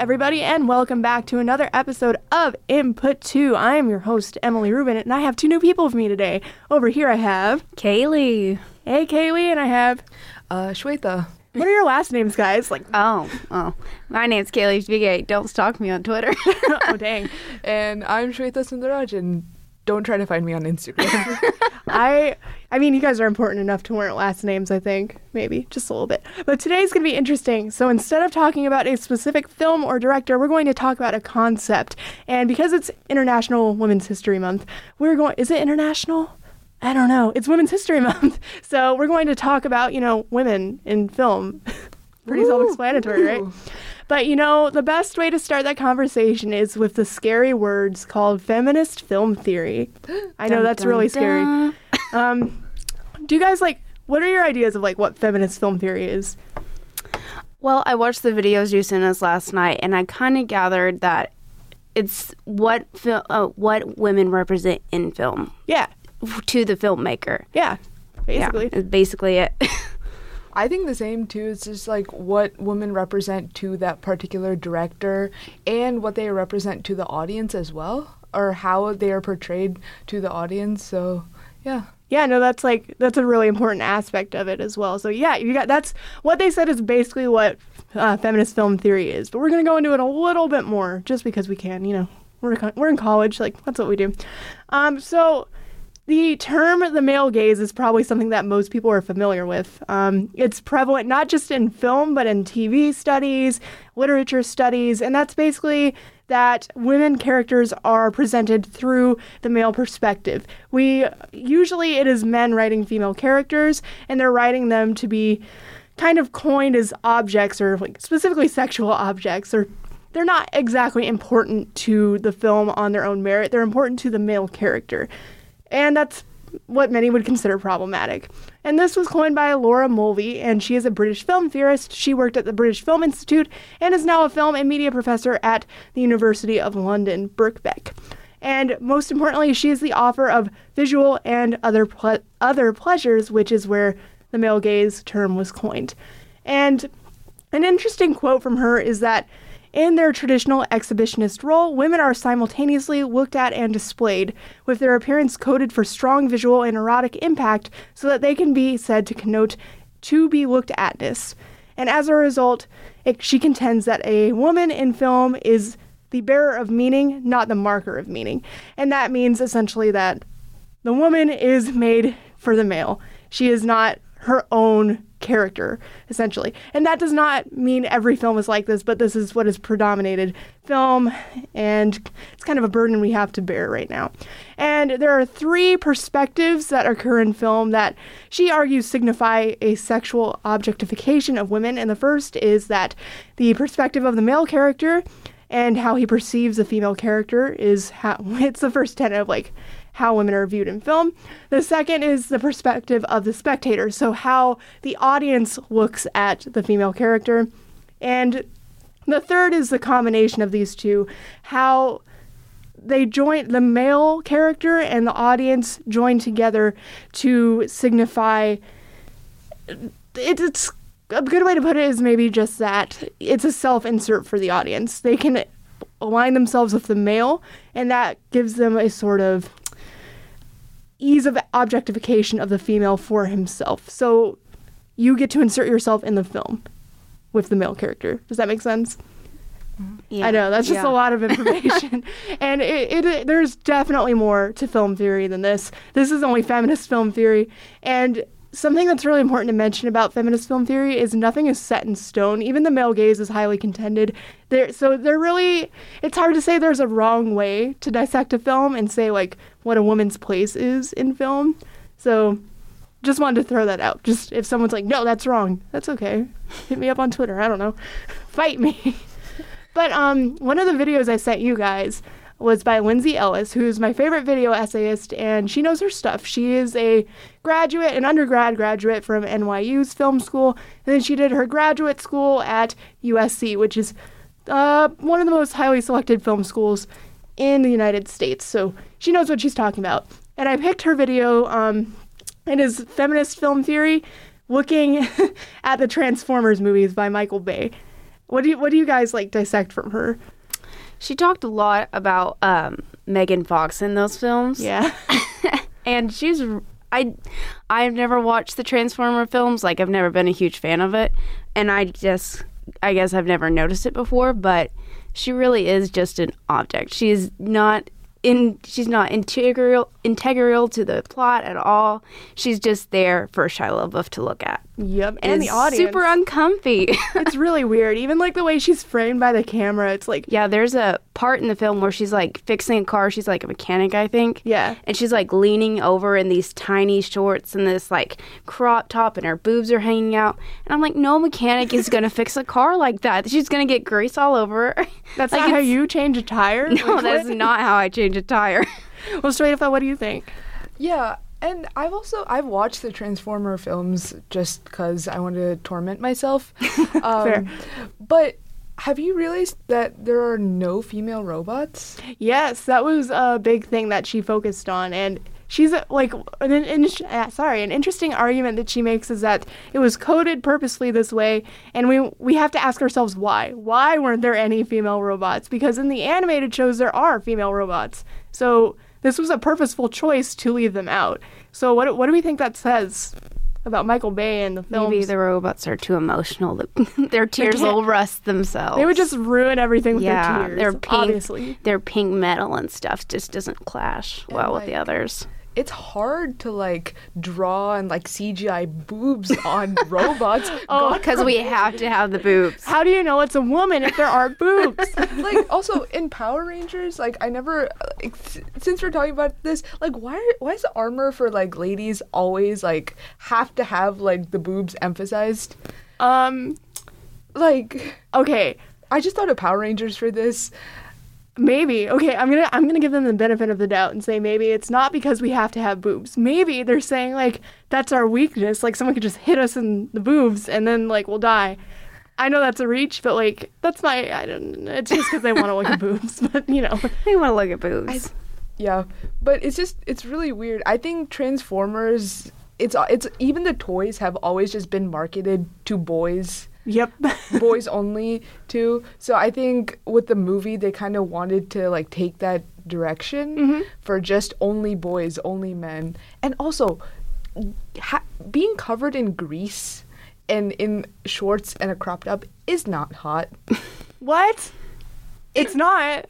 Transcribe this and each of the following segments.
everybody, and welcome back to another episode of Input 2. I am your host, Emily Rubin, and I have two new people with me today. Over here, I have Kaylee. Hey, Kaylee, and I have. Uh, Shweta. What are your last names, guys? Like, Oh, oh. My name's Kaylee Big Don't stalk me on Twitter. oh, dang. And I'm Shweta Sundaraj, and don't try to find me on Instagram. I I mean you guys are important enough to warrant last names, I think. Maybe. Just a little bit. But today's gonna be interesting. So instead of talking about a specific film or director, we're going to talk about a concept. And because it's International Women's History Month, we're going is it international? I don't know. It's Women's History Month. So we're going to talk about, you know, women in film. Pretty self explanatory, right? But you know, the best way to start that conversation is with the scary words called feminist film theory. I know Dun, that's dun, really scary. Um, do you guys like? What are your ideas of like what feminist film theory is? Well, I watched the videos you sent us last night, and I kind of gathered that it's what fil- uh, what women represent in film Yeah, to the filmmaker. yeah, basically. Yeah, basically it. I think the same too. It's just like what women represent to that particular director and what they represent to the audience as well, or how they are portrayed to the audience. So, yeah. Yeah, no, that's like that's a really important aspect of it as well. So yeah, you got that's what they said is basically what uh, feminist film theory is. But we're gonna go into it a little bit more, just because we can. You know, we're we're in college, like that's what we do. Um, so the term the male gaze is probably something that most people are familiar with. Um, it's prevalent not just in film, but in TV studies, literature studies, and that's basically that women characters are presented through the male perspective. We usually it is men writing female characters, and they're writing them to be kind of coined as objects or like specifically sexual objects or they're not exactly important to the film on their own merit. They're important to the male character. And that's what many would consider problematic. And this was coined by Laura Mulvey, and she is a British film theorist. She worked at the British Film Institute and is now a film and media professor at the University of London, Birkbeck. And most importantly, she is the author of Visual and Other Ple- Other Pleasures, which is where the male gaze term was coined. And an interesting quote from her is that in their traditional exhibitionist role, women are simultaneously looked at and displayed, with their appearance coded for strong visual and erotic impact so that they can be said to connote to be looked atness. And as a result, it, she contends that a woman in film is the bearer of meaning, not the marker of meaning. And that means essentially that the woman is made for the male. She is not her own character, essentially. And that does not mean every film is like this, but this is what has predominated film, and it's kind of a burden we have to bear right now. And there are three perspectives that occur in film that she argues signify a sexual objectification of women. And the first is that the perspective of the male character and how he perceives a female character is how it's the first tenet of like how women are viewed in film. The second is the perspective of the spectator, so how the audience looks at the female character. And the third is the combination of these two, how they join the male character and the audience join together to signify it, it's a good way to put it is maybe just that it's a self insert for the audience. They can align themselves with the male, and that gives them a sort of ease of objectification of the female for himself. So you get to insert yourself in the film with the male character. Does that make sense? Yeah. I know that's just Yeah. a lot of information, and it, it there's definitely more to film theory than this. This is only feminist film theory, and something that's really important to mention about feminist film theory is nothing is set in stone. Even the male gaze is highly contended. There, so they're really it's hard to say there's a wrong way to dissect a film and say like what a woman's place is in film. So just wanted to throw that out. Just if someone's like, no, that's wrong, that's okay. Hit me up on Twitter. I don't know. Fight me. But um, one of the videos I sent you guys was by Lindsay Ellis, who's my favorite video essayist, and she knows her stuff. She is a graduate, an undergrad graduate from NYU's film school, and then she did her graduate school at USC, which is uh, one of the most highly selected film schools in the United States. So she knows what she's talking about. And I picked her video. Um, it is feminist film theory, looking at the Transformers movies by Michael Bay. What do you what do you guys like dissect from her? She talked a lot about um, Megan Fox in those films. Yeah. and she's I I've never watched the Transformer films. Like I've never been a huge fan of it, and I just I guess I've never noticed it before. But she really is just an object. She's not in. She's not integral integral to the plot at all. She's just there for Shia LaBeouf to look at. Yep. And, And, the audience. super uncomfy. it's really weird. Even like the way she's framed by the camera. It's like yeah, there's a part in the film where she's like fixing a car. She's like a mechanic, I think. yeah. and she's like leaning over in these tiny shorts and this like crop top and her boobs are hanging out and i'm like no mechanic is gonna fix a car like that she's gonna get grease all over her That's Like, not how you change a tire. no Like, that's not how i change a tire Well, straight up, what do you think? Yeah, and I've also I've watched the Transformer films just because I wanted to torment myself. Um, Fair. But have you realized that there are no female robots? Yes, that was a big thing that she focused on, and she's like an, an uh, sorry, an interesting argument that she makes is that it was coded purposely this way, and we we have to ask ourselves why. Why weren't there any female robots? Because in the animated shows there are female robots, so this was a purposeful choice to leave them out. So what what do we think that says about Michael Bay and the films? maybe the robots are too emotional their tears will rust themselves they would just ruin everything with yeah their tears. their pink obviously. their pink metal and stuff just doesn't clash And, well with the others It's hard to like draw and like CGI boobs on robots. Oh, because we have to have the boobs How do you know it's a woman if there aren't boobs? like also in Power Rangers, like I never like, s- since we're talking about this, like why why is the armor for like ladies always like have to have like the boobs emphasized? um, Like okay, I just thought of Power Rangers for this. Maybe. Okay, I'm gonna I'm gonna give them the benefit of the doubt and say maybe it's not because we have to have boobs. Maybe they're saying like that's our weakness. Like someone could just hit us in the boobs and then like we'll die. I know that's a reach, but like that's my I don't. It's just because they want to look at boobs, but you know. they want to look at boobs Yeah, but it's just it's really weird. I think Transformers. It's it's even the toys have always just been marketed to boys. Yep. boys only too. So I think with the movie they kind of wanted to like take that direction Mhm. for just only boys, only men. And also ha- being covered in grease and in shorts and a crop top is not hot. what? It's not.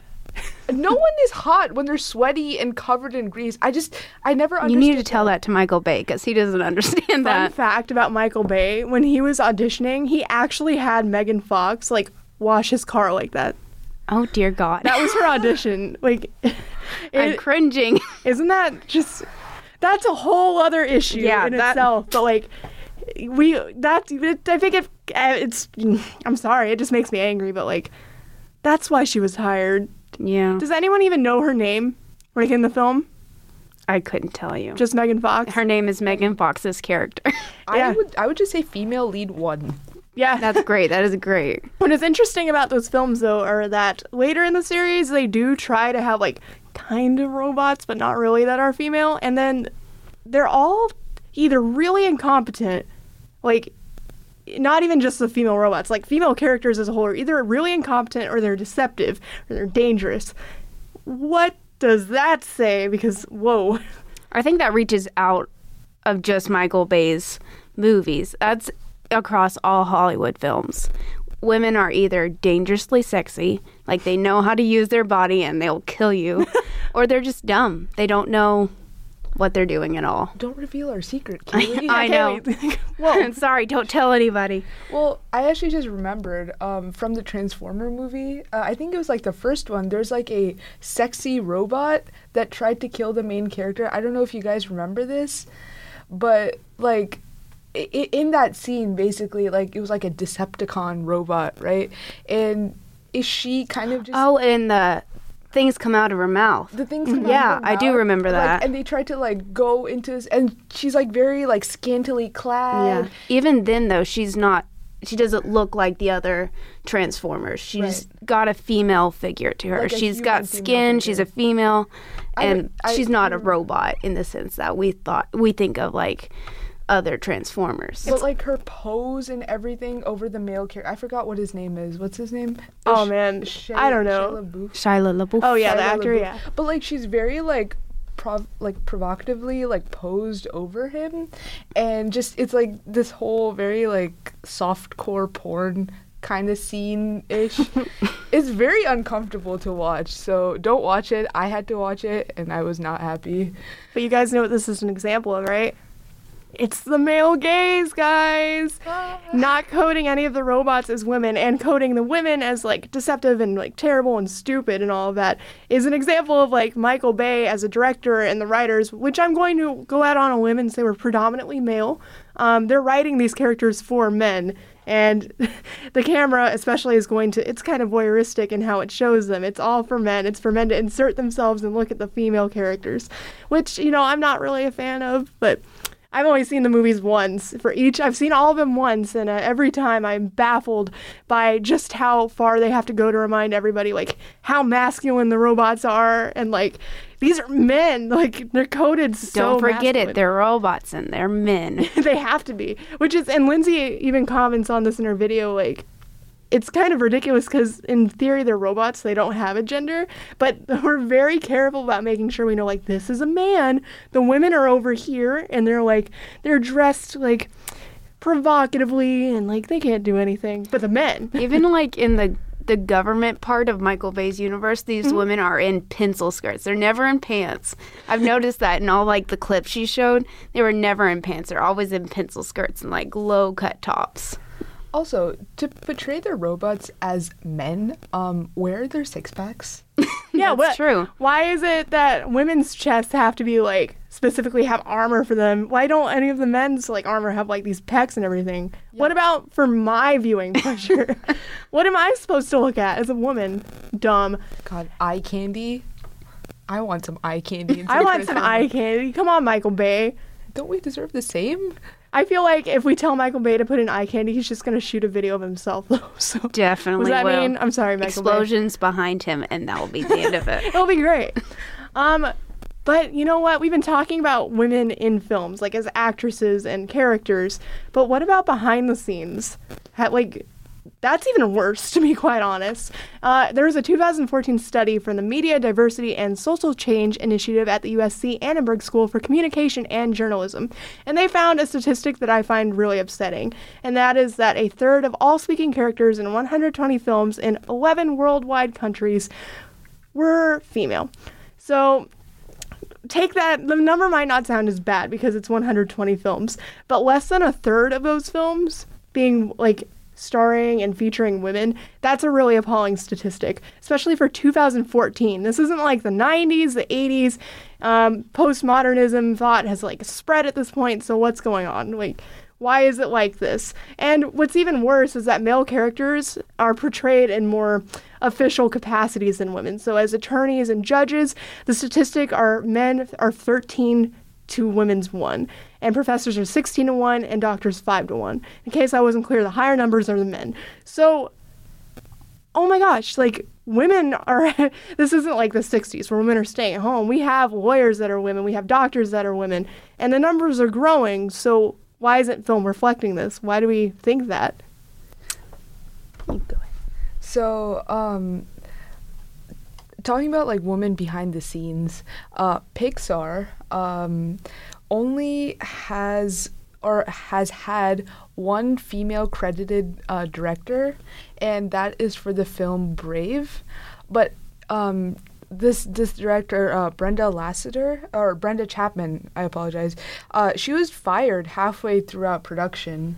No one is hot when they're sweaty and covered in grease. I just I never You understood need to tell that to Michael Bay because he doesn't understand Fun that. fact about Michael Bay: when he was auditioning, he actually had Megan Fox like wash his car like that. Oh dear God, That was her audition. Like, I'm cringing. isn't that just? That's a whole other issue Yeah, in that- itself. But like, we that it, I think it, uh, it's. I'm sorry, it just makes me angry. But like, that's why she was hired. Yeah, Does anyone even know her name? Like in the film, I couldn't tell you. just Megan Fox. Her name is Megan Fox's character. I yeah. would I would just say female lead one. yeah, That's great. That is great. What is interesting about those films, though, are that later in the series, they do try to have like kind of robots, but not really that are female. And then they're all either really incompetent, like not even just the female robots, like female characters as a whole are either really incompetent or they're deceptive or they're dangerous. What does that say? Because, whoa. I think that reaches out of just Michael Bay's movies. That's across all Hollywood films. Women are either dangerously sexy, like they know how to use their body and they'll kill you, or they're just dumb. They don't know what they're doing at all. Don't reveal our secret, Kaylee. I know. Whoa. Sorry, don't tell anybody. Well, I actually just remembered um, from the Transformer movie. Uh, I think it was like the first one. There's like a sexy robot that tried to kill the main character. I don't know if you guys remember this, but like i- i- in that scene, basically, like it was like a Decepticon robot, right? And is she kind of just Oh, in the things come out of her mouth. the things come out of Yeah, I do remember like, that. and they try to like go into this, and she's like very like scantily clad. Yeah. Even then, though, she's not. She doesn't look like the other Transformers. She's Right. got a female figure to her. Like she's got skin. She's a female, and would- I- she's not a robot in the sense that we thought we think of like other Transformers. But like her pose and everything over the male character. I forgot what his name is. What's his name? Oh, Sh- man. Shia- I don't know. Shia LaBeouf? Shia LaBeouf. Oh yeah, the actor. LaBeouf. Yeah. But like she's very like prov- like provocatively like posed over him and just it's like this whole very like soft core porn kind of scene ish. it's very uncomfortable to watch. So don't watch it. I had to watch it and I was not happy. But you guys know what this is an example of, right? It's the male gaze, guys. Not coding any of the robots as women and coding the women as like deceptive and like terrible and stupid and all of that is an example of like Michael Bay as a director and the writers, which I'm going to go out on a limb and say were predominantly male. Um, they're writing these characters for men. And the camera, especially, is going to, it's kind of voyeuristic in how it shows them. It's all for men. It's for men to insert themselves and look at the female characters, which, you know, I'm not really a fan of, but I've only seen the movies once for each. I've seen all of them once, and uh, every time I'm baffled by just how far they have to go to remind everybody, like, how masculine the robots are, and, like, these are men. Like, they're coded so Don't forget masculine it. They're robots and they're men. they have to be. Which is, and Lindsay even comments on this in her video, like, it's kind of ridiculous because in theory they're robots, they don't have a gender, but we're very careful about making sure we know, like, this is a man. The women are over here, and they're like, they're dressed like provocatively, and like they can't do anything. But the men, Even like in the the government part of Michael Bay's universe, these Mm-hmm. women are in pencil skirts. They're never in pants. I've noticed that in all like the clips she showed. They were never in pants. They're always in pencil skirts and like low cut tops. Also, to portray the robots as men, um, where are their six packs? yeah, That's what, true. Why is it that women's chests have to be like specifically have armor for them? Why don't any of the men's like armor have like these pecs and everything? What about for my viewing pleasure? what am I supposed to look at as a woman? Dumb. God, eye candy. I want some eye candy. I want some eye candy. Come on, Michael Bay. Don't we deserve the same? I feel like if we tell Michael Bay to put in eye candy, he's just gonna shoot a video of himself though. So Definitely was that will. mean? I'm sorry, Michael Bay. Explosions behind him, and that will be the end of it. It'll be great. Um, but you know what? We've been talking about women in films, like as actresses and characters. But what about behind the scenes? Ha- like, that's even worse, to be quite honest. Uh, there was a 2014 study from the Media Diversity and Social Change Initiative at the USC Annenberg School for Communication and Journalism, and they found a statistic that I find really upsetting, and that is that a third of all speaking characters in 120 films in 11 worldwide countries were female. So take that the number might not sound as bad because it's 120 films, but less than a third of those films being like starring and featuring women, that's a really appalling statistic, especially for 2014. This isn't like the 90s, the 80s. Um, postmodernism thought has like spread at this point, so what's going on? Like, why is it like this? And what's even worse is that male characters are portrayed in more official capacities than women. So as attorneys and judges, the statistic are men are 13 to women's 1, and professors are 16 to 1 and doctors 5 to 1. In case I wasn't clear, the higher numbers are the men. So oh my gosh, like women are this isn't like the 60s where women are staying at home. We have lawyers that are women, we have doctors that are women, and the numbers are growing. So why isn't film reflecting this? Why do we think that? So, um, talking about like women behind the scenes, uh, Pixar um, only has or has had one female credited uh, director, and that is for the film Brave. But um, this this director, uh, Brenda Lassiter or Brenda Chapman, I apologize. Uh, she was fired halfway throughout production.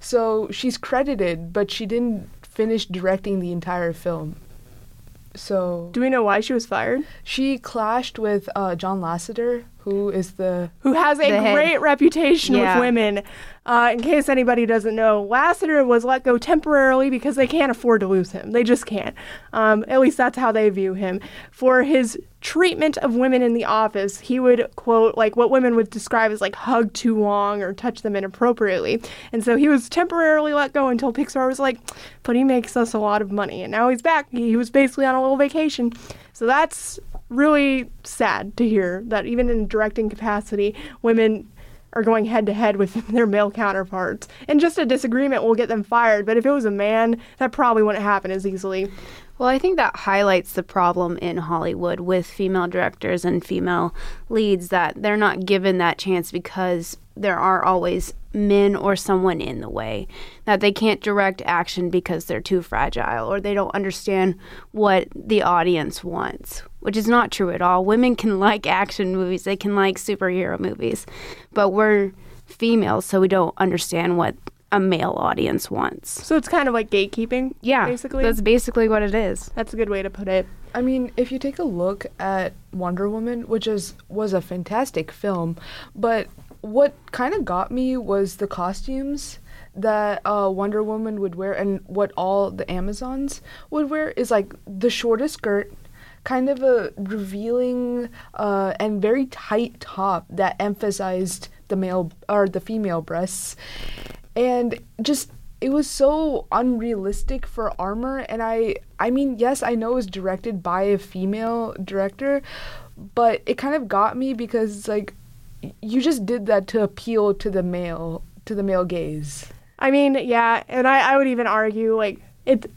So she's credited, but she didn't finish directing the entire film. So Do we know why she was fired? she clashed with uh, John Lasseter, who is the Who has a The head. great reputation Yeah. with women. Uh, in case anybody doesn't know, Lasseter was let go temporarily because they can't afford to lose him. They just can't. Um, at least that's how they view him. For his treatment of women in the office, he would quote like what women would describe as like hug too long or touch them inappropriately. And so he was temporarily let go until Pixar was like, but he makes us a lot of money. And now he's back. He was basically on a little vacation. So that's really sad to hear that even in directing capacity, women are going head to head with their male counterparts. And just a disagreement will get them fired. But if it was a man, that probably wouldn't happen as easily. Well, I think that highlights the problem in Hollywood with female directors and female leads that they're not given that chance because there are always men or someone in the way. That they can't direct action because they're too fragile or they don't understand what the audience wants, which is not true at all. Women can like action movies, they can like superhero movies, but we're females, so we don't understand what a male audience wants. So it's kind of like gatekeeping. Yeah, basically. That's basically what it is. That's a good way to put it. I mean, if you take a look at Wonder Woman, which is was a fantastic film, but what kind of got me was the costumes that uh, Wonder Woman would wear and what all the Amazons would wear is like the shortest skirt, kind of a revealing uh, and very tight top that emphasized the male or the female breasts, and just it was so unrealistic for armor and i i mean yes i know it was directed by a female director but it kind of got me because it's like you just did that to appeal to the male to the male gaze I mean, yeah, and I, I would even argue like it.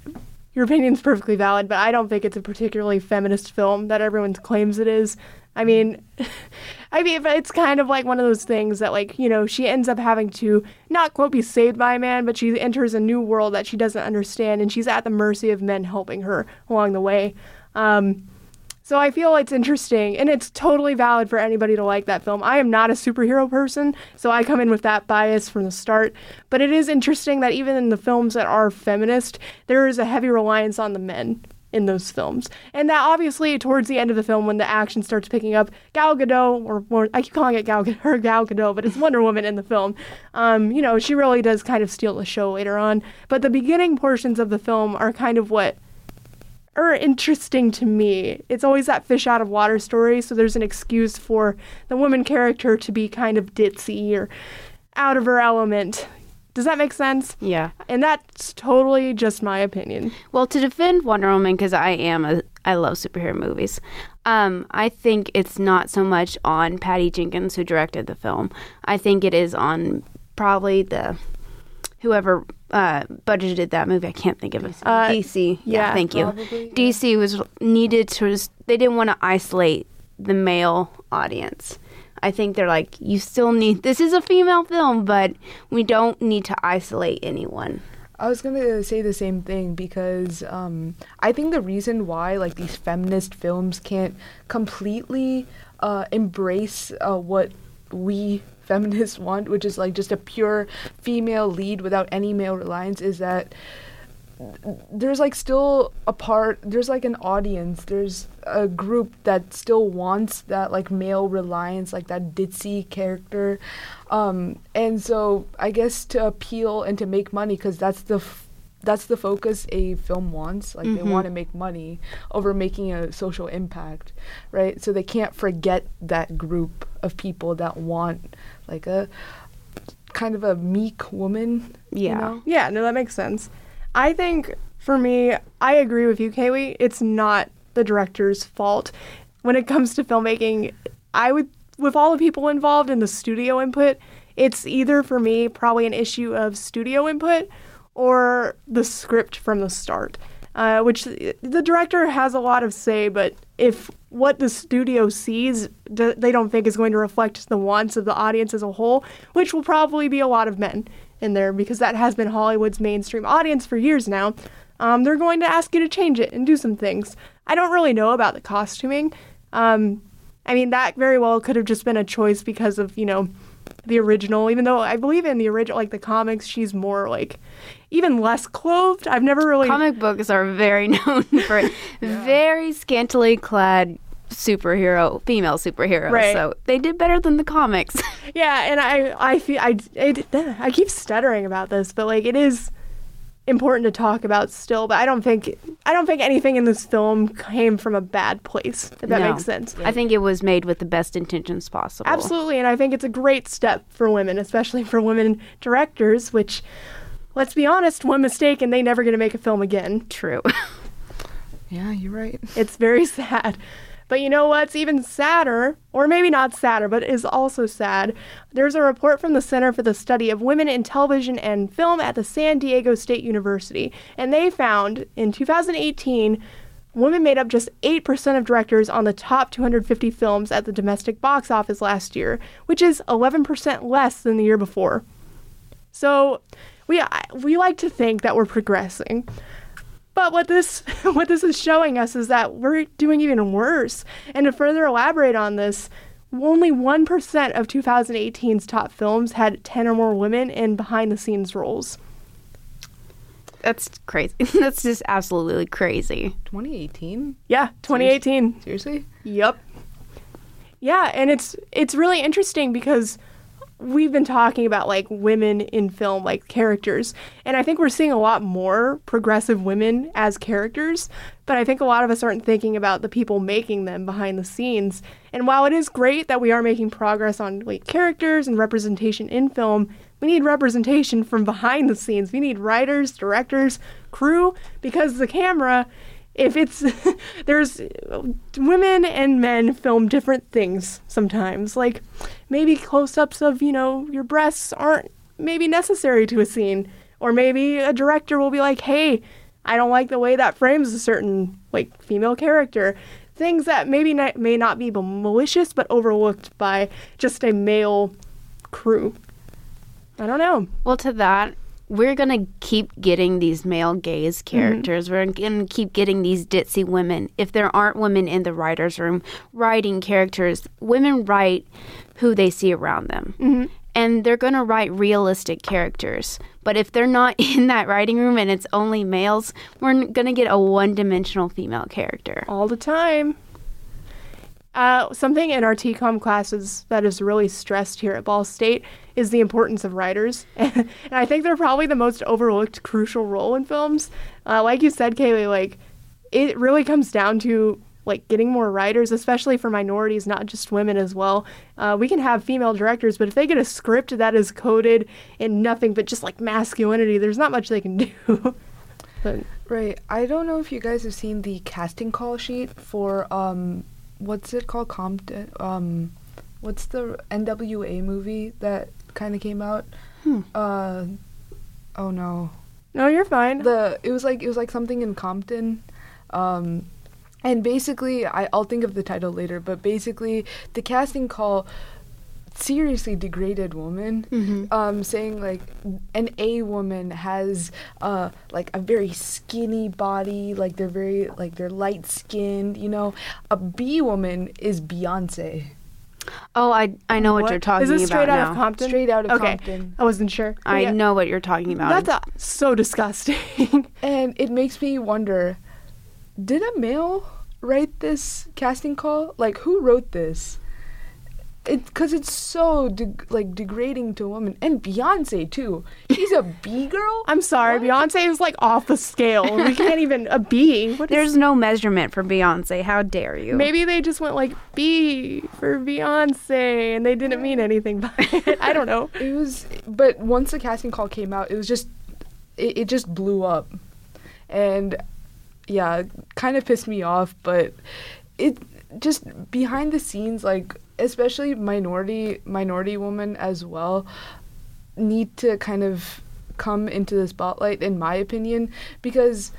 Your opinion's perfectly valid, but I don't think it's a particularly feminist film that everyone claims it is. I mean, I mean, it's kind of like one of those things that, like, you know, she ends up having to not quote be saved by a man, but she enters a new world that she doesn't understand, and she's at the mercy of men helping her along the way. Um, so I feel it's interesting, and it's totally valid for anybody to like that film. I am not a superhero person, so I come in with that bias from the start. But it is interesting that even in the films that are feminist, there is a heavy reliance on the men in those films. And that obviously, towards the end of the film, when the action starts picking up, Gal Gadot, or, I keep calling it Gal, her Gal Gadot, but it's Wonder Woman in the film. Um, you know, she really does kind of steal the show later on. But the beginning portions of the film are kind of what are interesting to me. It's always that fish out of water story, so there's an excuse for the woman character to be kind of ditzy or out of her element. Does that make sense? Yeah. And that's totally just my opinion. Well, to defend Wonder Woman, because I am a, I love superhero movies. Um, I think it's not so much on Patty Jenkins who directed the film. I think it is on probably the whoever uh, budgeted that movie. I can't think of it. Uh, DC. Yeah, yeah, thank you. probably, yeah. DC was needed to. They didn't want to isolate the male audience. I think they're like, you still need. This is a female film, but we don't need to isolate anyone. I was gonna say the same thing because um, I think the reason why like these feminist films can't completely uh, embrace uh, what we feminists want, which is like just a pure female lead without any male reliance, is that there's like still a part there's like an audience. There's a group that still wants that like male reliance like that ditzy character. Um and so i guess to appeal and to make money because that's the f- that's the focus a film wants like they Mhm. want to make money over making a social impact right so they can't forget that group of people that want like a kind of a meek woman you Yeah. know? Yeah, no, that makes sense. I think for me, I agree with you, Kaylee. It's not the director's fault. When it comes to filmmaking, I would, with all the people involved in the studio input, it's either for me probably an issue of studio input or the script from the start, uh, which the director has a lot of say, but if what the studio sees they don't think is going to reflect the wants of the audience as a whole, which will probably be a lot of men in there because that has been Hollywood's mainstream audience for years now. Um, they're going to ask you to change it and do some things. I don't really know about the costuming. Um, I mean, that very well could have just been a choice because of, you know, the original, even though I believe in the original, like the comics, she's more like even less clothed. I've never really. Comic books are very known for very scantily clad superhero, female superheroes. Right. So they did better than the comics. Yeah, and I I feel I it, I keep stuttering about this, but like it is important to talk about still. But I don't think I don't think anything in this film came from a bad place. If that No. makes sense. I think it was made with the best intentions possible. Absolutely, and I think it's a great step for women, especially for women directors. Which, let's be honest, one mistake and they never going to make a film again. True. Yeah, you're right. It's very sad. But you know what's even sadder, or maybe not sadder, but is also sad? There's a report from the Center for the Study of Women in Television and Film at the San Diego State University, and they found in 2018 women made up just 8% of directors on the top 250 films at the domestic box office last year, which is 11% less than the year before. So, we we like to think that we're progressing. But what this what this is showing us is that we're doing even worse. And to further elaborate on this, only 1% of 2018's top films had 10 or more women in behind the scenes roles. That's crazy. That's just absolutely crazy. 2018? Yeah, 2018. Seriously? Yep. Yeah, and it's it's really interesting because we've been talking about like women in film like characters and i think we're seeing a lot more progressive women as characters but i think a lot of us aren't thinking about the people making them behind the scenes. And while it is great that we are making progress on like characters and representation in film we need representation from behind the scenes. We need writers directors crew because the camera if it's there's women and men film different things sometimes. Like maybe close-ups of you know your breasts aren't maybe necessary to a scene. Or maybe a director will be like hey i don't like the way that frames a certain like female character. Things that maybe not, may not be malicious but overlooked by just a male crew. I don't know. Well, to that, we're gonna keep getting these male gaze mm-hmm. characters. We're gonna keep getting these ditzy women. If there aren't women in the writers' room writing characters, women write who they see around them. Mm-hmm. And they're gonna write realistic characters. But if they're not in that writing room and it's only males, we're gonna get a one-dimensional female character. all the time. Uh, something in our TCOM classes that is really stressed here at Ball State is the importance of writers. and I think they're probably the most overlooked crucial role in films. Uh, like you said, Kaylee, like it really comes down to like getting more writers, especially for minorities, not just women as well. Uh, we can have female directors, but if they get a script that is coded in nothing but just like masculinity, there's not much they can do. but Right. I don't know if you guys have seen the casting call sheet for um what's it called Compton um what's the NWA movie that kind of came out? Hmm. Uh oh no. no, you're fine. The it was like it was like something in Compton. Um and basically I I'll think of the title later, but basically the casting call seriously degraded woman Mm-hmm. um saying like an A woman has uh like a very skinny body like they're very like they're light skinned you know a B woman is Beyonce Oh, I I know what, you're talking about. Is this about straight out now. of Compton? straight out of okay. Compton I wasn't sure. I yeah. know what you're talking about. That's uh, so disgusting. and it makes me wonder did a male write this casting call like who wrote this it because it's so de- like degrading to a woman and Beyonce too she's a B girl I'm sorry, What? Beyonce is like off the scale. We can't even a B. What is- There's no measurement for Beyonce. How dare you? maybe they just went like B for Beyonce, and they didn't mean anything by it. I don't know. It was, but once the casting call came out, it was just, it, it just blew up, and yeah, kind of pissed me off. But it just behind the scenes, like especially minority minority women as well, need to kind of come into the spotlight, in my opinion, because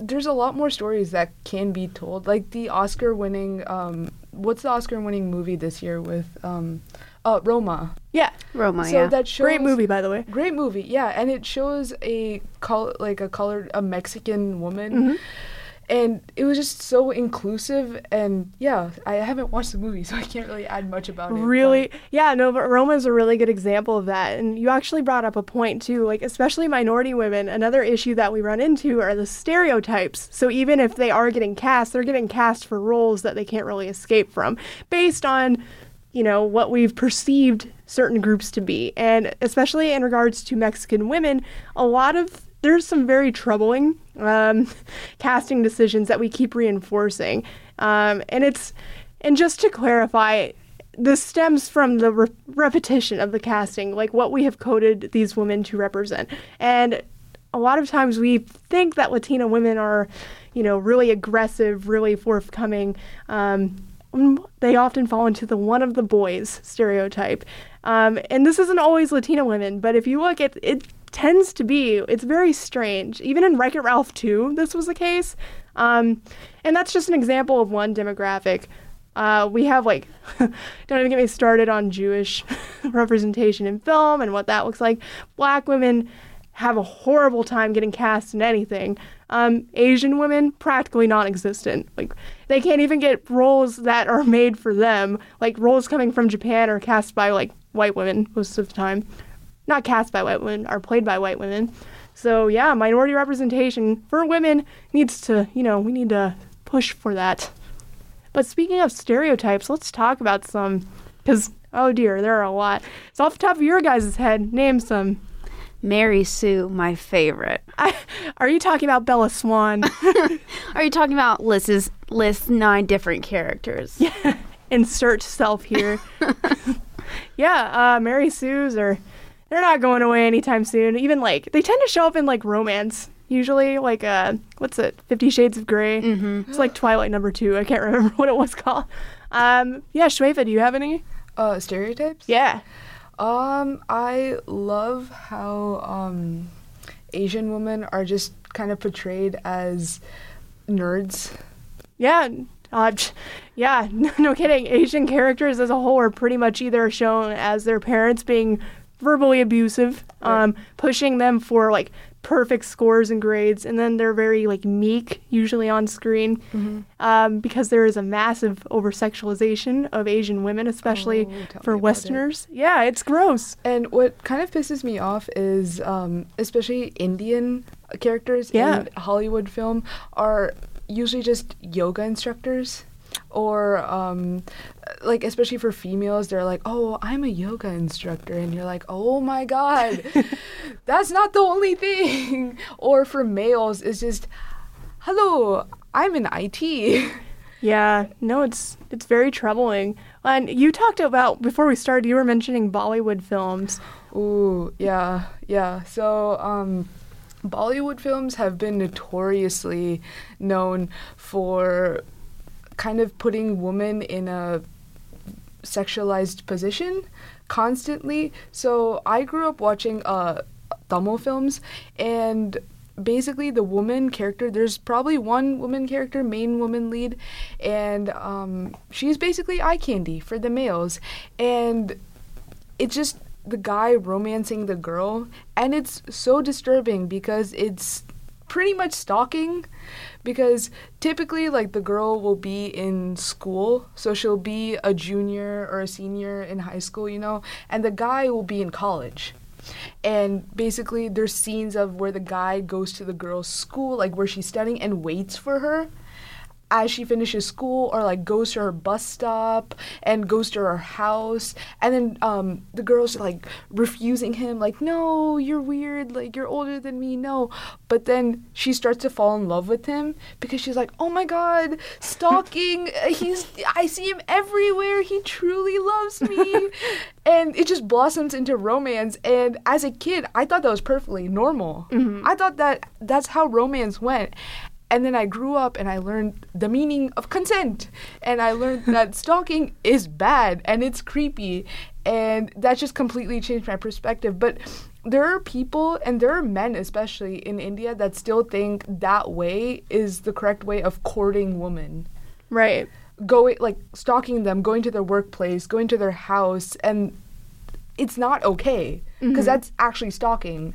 there's a lot more stories that can be told. Like the Oscar winning, um, what's the Oscar winning movie this year with, um, uh, Roma. Yeah, Roma, so yeah. that shows great movie by the way. Great movie, yeah, and it shows a col- like a colored a Mexican woman, Mhm. And it was just so inclusive. And yeah, I haven't watched the movie, so I can't really add much about it. but- Really, yeah, no, but Roma is a really good example of that. And you actually brought up a point too, like especially minority women. Another issue that we run into are the stereotypes. So even if they are getting cast, they're getting cast for roles that they can't really escape from, based on, you know, what we've perceived certain groups to be. And especially in regards to Mexican women, a lot of there's some very troubling um, casting decisions that we keep reinforcing. Um, and it's and just to clarify, this stems from the re- repetition of the casting, like what we have coded these women to represent. And a lot of times we think that Latina women are, you know, really aggressive, really forthcoming. Um, they often fall into the one of the boys stereotype. Um, and this isn't always Latina women, but if you look at it, tends to be. It's very strange. Even in Wreck It Ralph 2, this was the case. Um, and that's just an example of one demographic. Uh, we have like, don't even get me started on Jewish representation in film and what that looks like. Black women have a horrible time getting cast in anything. Um, Asian women practically non-existent. Like they can't even get roles that are made for them. Like roles coming from Japan are cast by like white women most of the time not cast by white women, are played by white women. So yeah, minority representation for women needs to, you know, we need to push for that. But speaking of stereotypes, let's talk about some, because oh dear, there are a lot. So off the top of your guys' head, name some. Mary Sue, my favorite. I, are you talking about Bella Swan? are you talking about list's list nine different characters? Yeah. Insert self here. yeah, uh, Mary Sue's are they're not going away anytime soon. Even like they tend to show up in like romance usually. Like uh, what's it? Fifty Shades of gray Mm-hmm. It's like Twilight number two. I can't remember what it was called. Um, yeah, Shweta, do you have any? Uh, stereotypes? Yeah. Um, I love how um, Asian women are just kind of portrayed as nerds. Yeah. Uh, yeah, no kidding. Asian characters as a whole are pretty much either shown as their parents being verbally abusive, um, pushing them for like perfect scores and grades, and then they're very like meek usually on screen Mm-hmm. um, because there is a massive over sexualization of Asian women, especially Oh, for about it. Westerners. Yeah, it's gross. And what kind of pisses me off is, um, especially Indian characters Yeah. in Hollywood film are usually just yoga instructors. Or, um, like, especially for females, they're like, oh, I'm a yoga instructor. And you're like, oh my God, that's not the only thing. Or for males, it's just, hello, I'm in IT. Yeah, no, it's it's very troubling. And you talked about before we started, you were mentioning Bollywood films. Ooh, yeah, yeah. So, um, Bollywood films have been notoriously known for kind of putting women in a sexualized position constantly. So, I grew up watching uh, Tamil films, and basically the woman character there's probably one woman character main woman lead and um, she's basically eye candy for the males and it's just the guy romancing the girl and it's so disturbing because it's pretty much stalking because typically like the girl will be in school. So she'll be a junior or a senior in high school you know and the guy will be in college. And basically there's scenes of where the guy goes to the girl's school like where she's studying and waits for her as she finishes school or like goes to her bus stop and goes to her house. And then um the girl's like refusing him like no you're weird like you're older than me no. But then she starts to fall in love with him because she's like oh my god stalking he's i see him everywhere he truly loves me. And it just blossoms into romance. And as a kid i thought that was perfectly normal. I thought that that's how romance went and then I grew up and I learned the meaning of consent. And I learned that stalking is bad and it's creepy. And that just completely changed my perspective. But there are people, and there are men especially in India, that still think that way is the correct way of courting women. Right. Going, like, stalking them, going to their workplace, going to their house. And it's not okay because mm-hmm. that's actually stalking.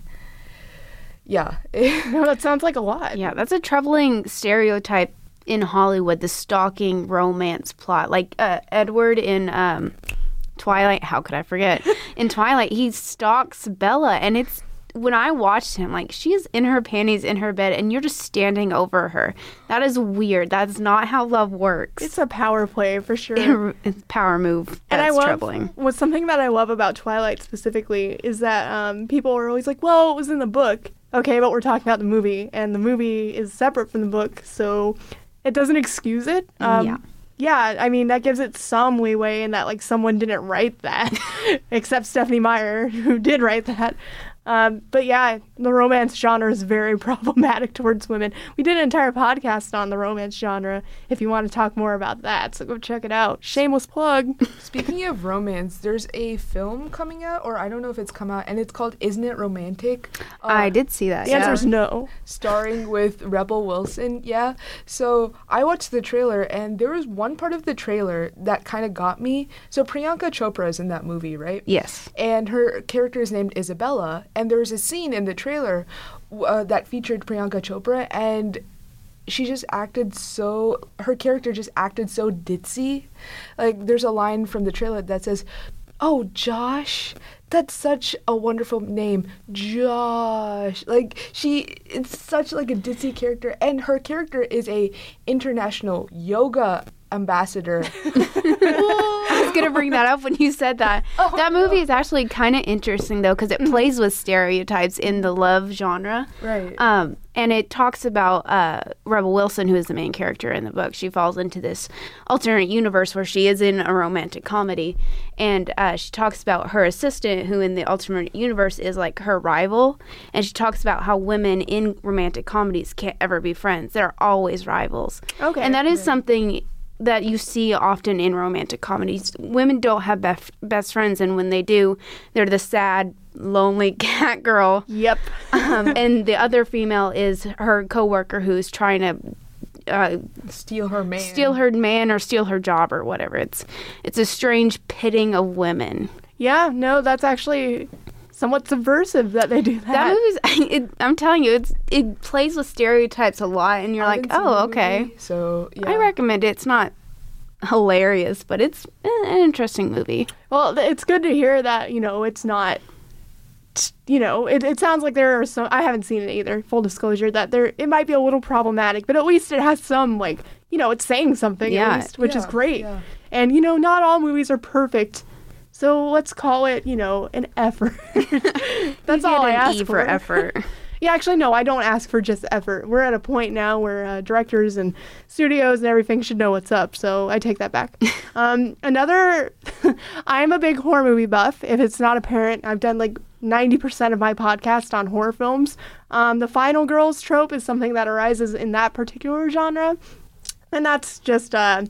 Yeah. No, that sounds like a lot. Yeah, that's a troubling stereotype in Hollywood, the stalking romance plot. Like uh, Edward in um, Twilight, how could I forget? in Twilight, he stalks Bella, and it's when I watched him, like she's in her panties in her bed, and you're just standing over her. That is weird. That's not how love works. It's a power play for sure. it's power move. and I love troubling. what's something that I love about Twilight specifically is that um, people are always like, "Well, it was in the book." Okay, but we're talking about the movie, and the movie is separate from the book, so it doesn't excuse it. Um, Yeah. Yeah, I mean that gives it some leeway in that like someone didn't write that, except Stephenie Meyer who did write that. Um, but yeah, the romance genre is very problematic towards women. We did an entire podcast on the romance genre if you want to talk more about that. So go check it out. Shameless plug. Speaking of romance, there's a film coming out, or I don't know if it's come out, and it's called "Isn't It Romantic?" Uh, I did see that. The yeah. answer is no. starring with Rebel Wilson. Yeah. So I watched the trailer, and there was one part of the trailer that kind of got me. So Priyanka Chopra is in that movie, right? Yes. And her character is named Isabella, and there was a scene in the trailer uh, that featured Priyanka Chopra, and she just acted so her character just acted so ditzy. Like there's a line from the trailer that says oh josh that's such a wonderful name josh. Like she it's such like a ditzy character and her character is a international yoga ambassador I was gonna bring that up when you said that. that movie is actually kind of interesting though because it plays with stereotypes in the love genre. right Um, and it talks about uh, Rebel Wilson, who is the main character in the book. She falls into this alternate universe where she is in a romantic comedy, and uh, she talks about her assistant, who in the alternate universe is like her rival, and she talks about how women in romantic comedies can't ever be friends; they're always rivals. Okay. and that is something that you see often in romantic comedies. Women don't have bef- best friends, and when they do, they're the sad, lonely cat girl Yep. um, and the other female is her coworker who's trying to uh, steal her man steal her man or steal her job or whatever. It's it's a strange pitting of women. Yeah, no, that's actually somewhat subversive that they do that. That movie's. It, I'm telling you, it's it plays with stereotypes a lot, and you're I like, oh, okay. movie, so yeah I recommend it. It's not hilarious, but it's eh, an interesting movie. Well, it's good to hear that, you know, it's not you know, it, it sounds like there are some I haven't seen it either, full disclosure, that there it might be a little problematic, but at least it has some like you know, it's saying something Yeah. at least, which is great. yeah. And you know, not all movies are perfect. So let's call it, you know, an effort. That's all I ask E for effort. Yeah, actually, no, I don't ask for just effort. We're at a point now where uh, directors and studios and everything should know what's up, so I take that back. um, another, I'm a big horror movie buff. If it's not apparent, I've done like 90% of my podcast on horror films. Um, the final girls trope is something that arises in that particular genre, and that's just uh,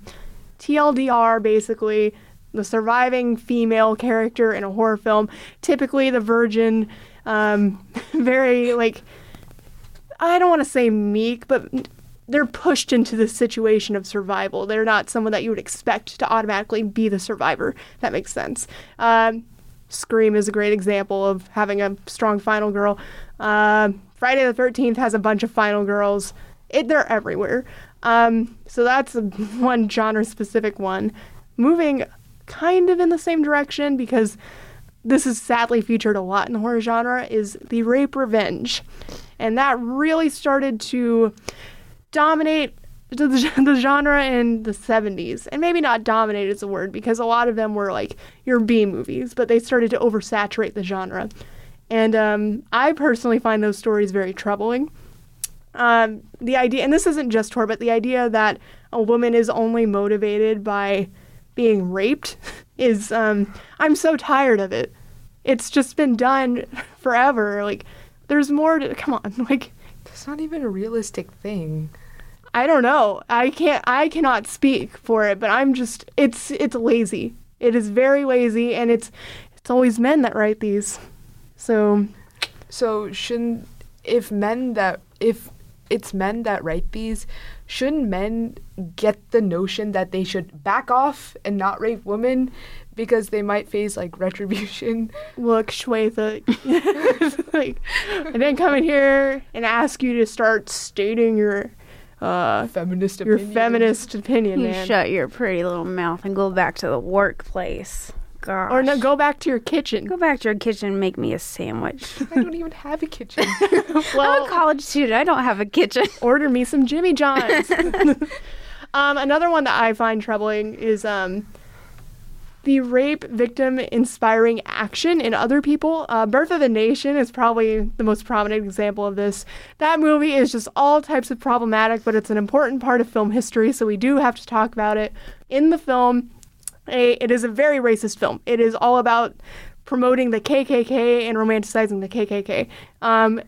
TLDR basically. The surviving female character in a horror film, typically the virgin, um, very like I don't want to say meek, but they're pushed into the situation of survival. They're not someone that you would expect to automatically be the survivor. That makes sense. Um, Scream is a great example of having a strong final girl. Um Friday the 13th has a bunch of final girls. It, they're everywhere. Um, so that's one genre specific one. Moving kind of in the same direction because this is sadly featured a lot in the horror genre is the rape revenge. And that really started to dominate the, the genre in the 70s and maybe not dominate is a word because a lot of them were like your b movies but they started to oversaturate the genre. And um, i personally find those stories very troubling. Um, the idea and this isn't just horror but the idea that a woman is only motivated by being raped is um, i'm so tired of it it's just been done forever like there's more to come on like That's not even a realistic thing. I don't know. I can't I cannot speak for it, but I'm just it's it's lazy. It is very lazy and it's it's always men that write these. So So shouldn't if men that if it's men that write these, shouldn't men get the notion that they should back off and not rape women because they might face like retribution? look, Shweta, like I didn't come in here and ask you to start stating your uh Feminist opinion your opinion. feminist opinion, You man. shut your pretty little mouth and go back to the workplace. Gosh. or no, go back to your kitchen. Go back to your kitchen and make me a sandwich. I don't even have a kitchen. well, I'm a college student. I don't have a kitchen. order me some Jimmy John's. um, another one that I find troubling is um, the rape victim inspiring action in other people. Uh, Birth of a Nation is probably the most prominent example of this. That movie is just all types of problematic, but it's an important part of film history, so we do have to talk about it. In the film, a, it is a very racist film. It is all about promoting the KKK and romanticizing the KKK. Um,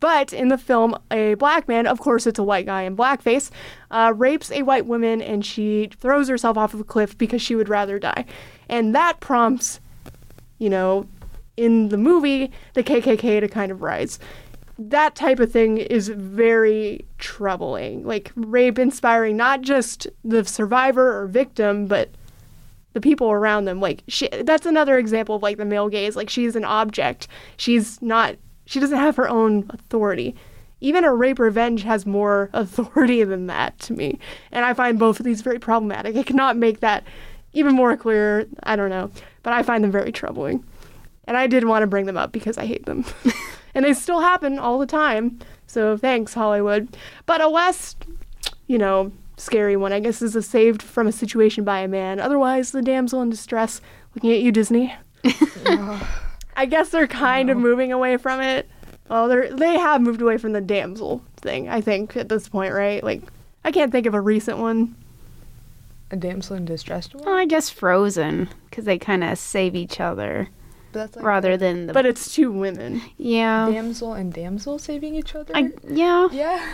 but in the film, a black man, of course, it's a white guy in blackface, uh, rapes a white woman and she throws herself off of a cliff because she would rather die. And that prompts, you know, in the movie, the KKK to kind of rise. That type of thing is very troubling. Like rape inspiring not just the survivor or victim, but the people around them. Like she, that's another example of like the male gaze. Like she's an object. She's not. She doesn't have her own authority. Even a rape revenge has more authority than that to me, and I find both of these very problematic. I cannot make that even more clear. I don't know, but I find them very troubling, and I did want to bring them up because I hate them, and they still happen all the time. So thanks Hollywood, but a less, you know, scary one, I guess, is a saved from a situation by a man. Otherwise, the damsel in distress. Looking at you, Disney. I guess they're kind of moving away from it. Well, they they have moved away from the damsel thing. I think at this point, right? Like, I can't think of a recent one. A damsel in distress one? Well, I guess Frozen because they kind of save each other But that's like rather than the. But it's two women. yeah, damsel and damsel saving each other? I yeah. yeah.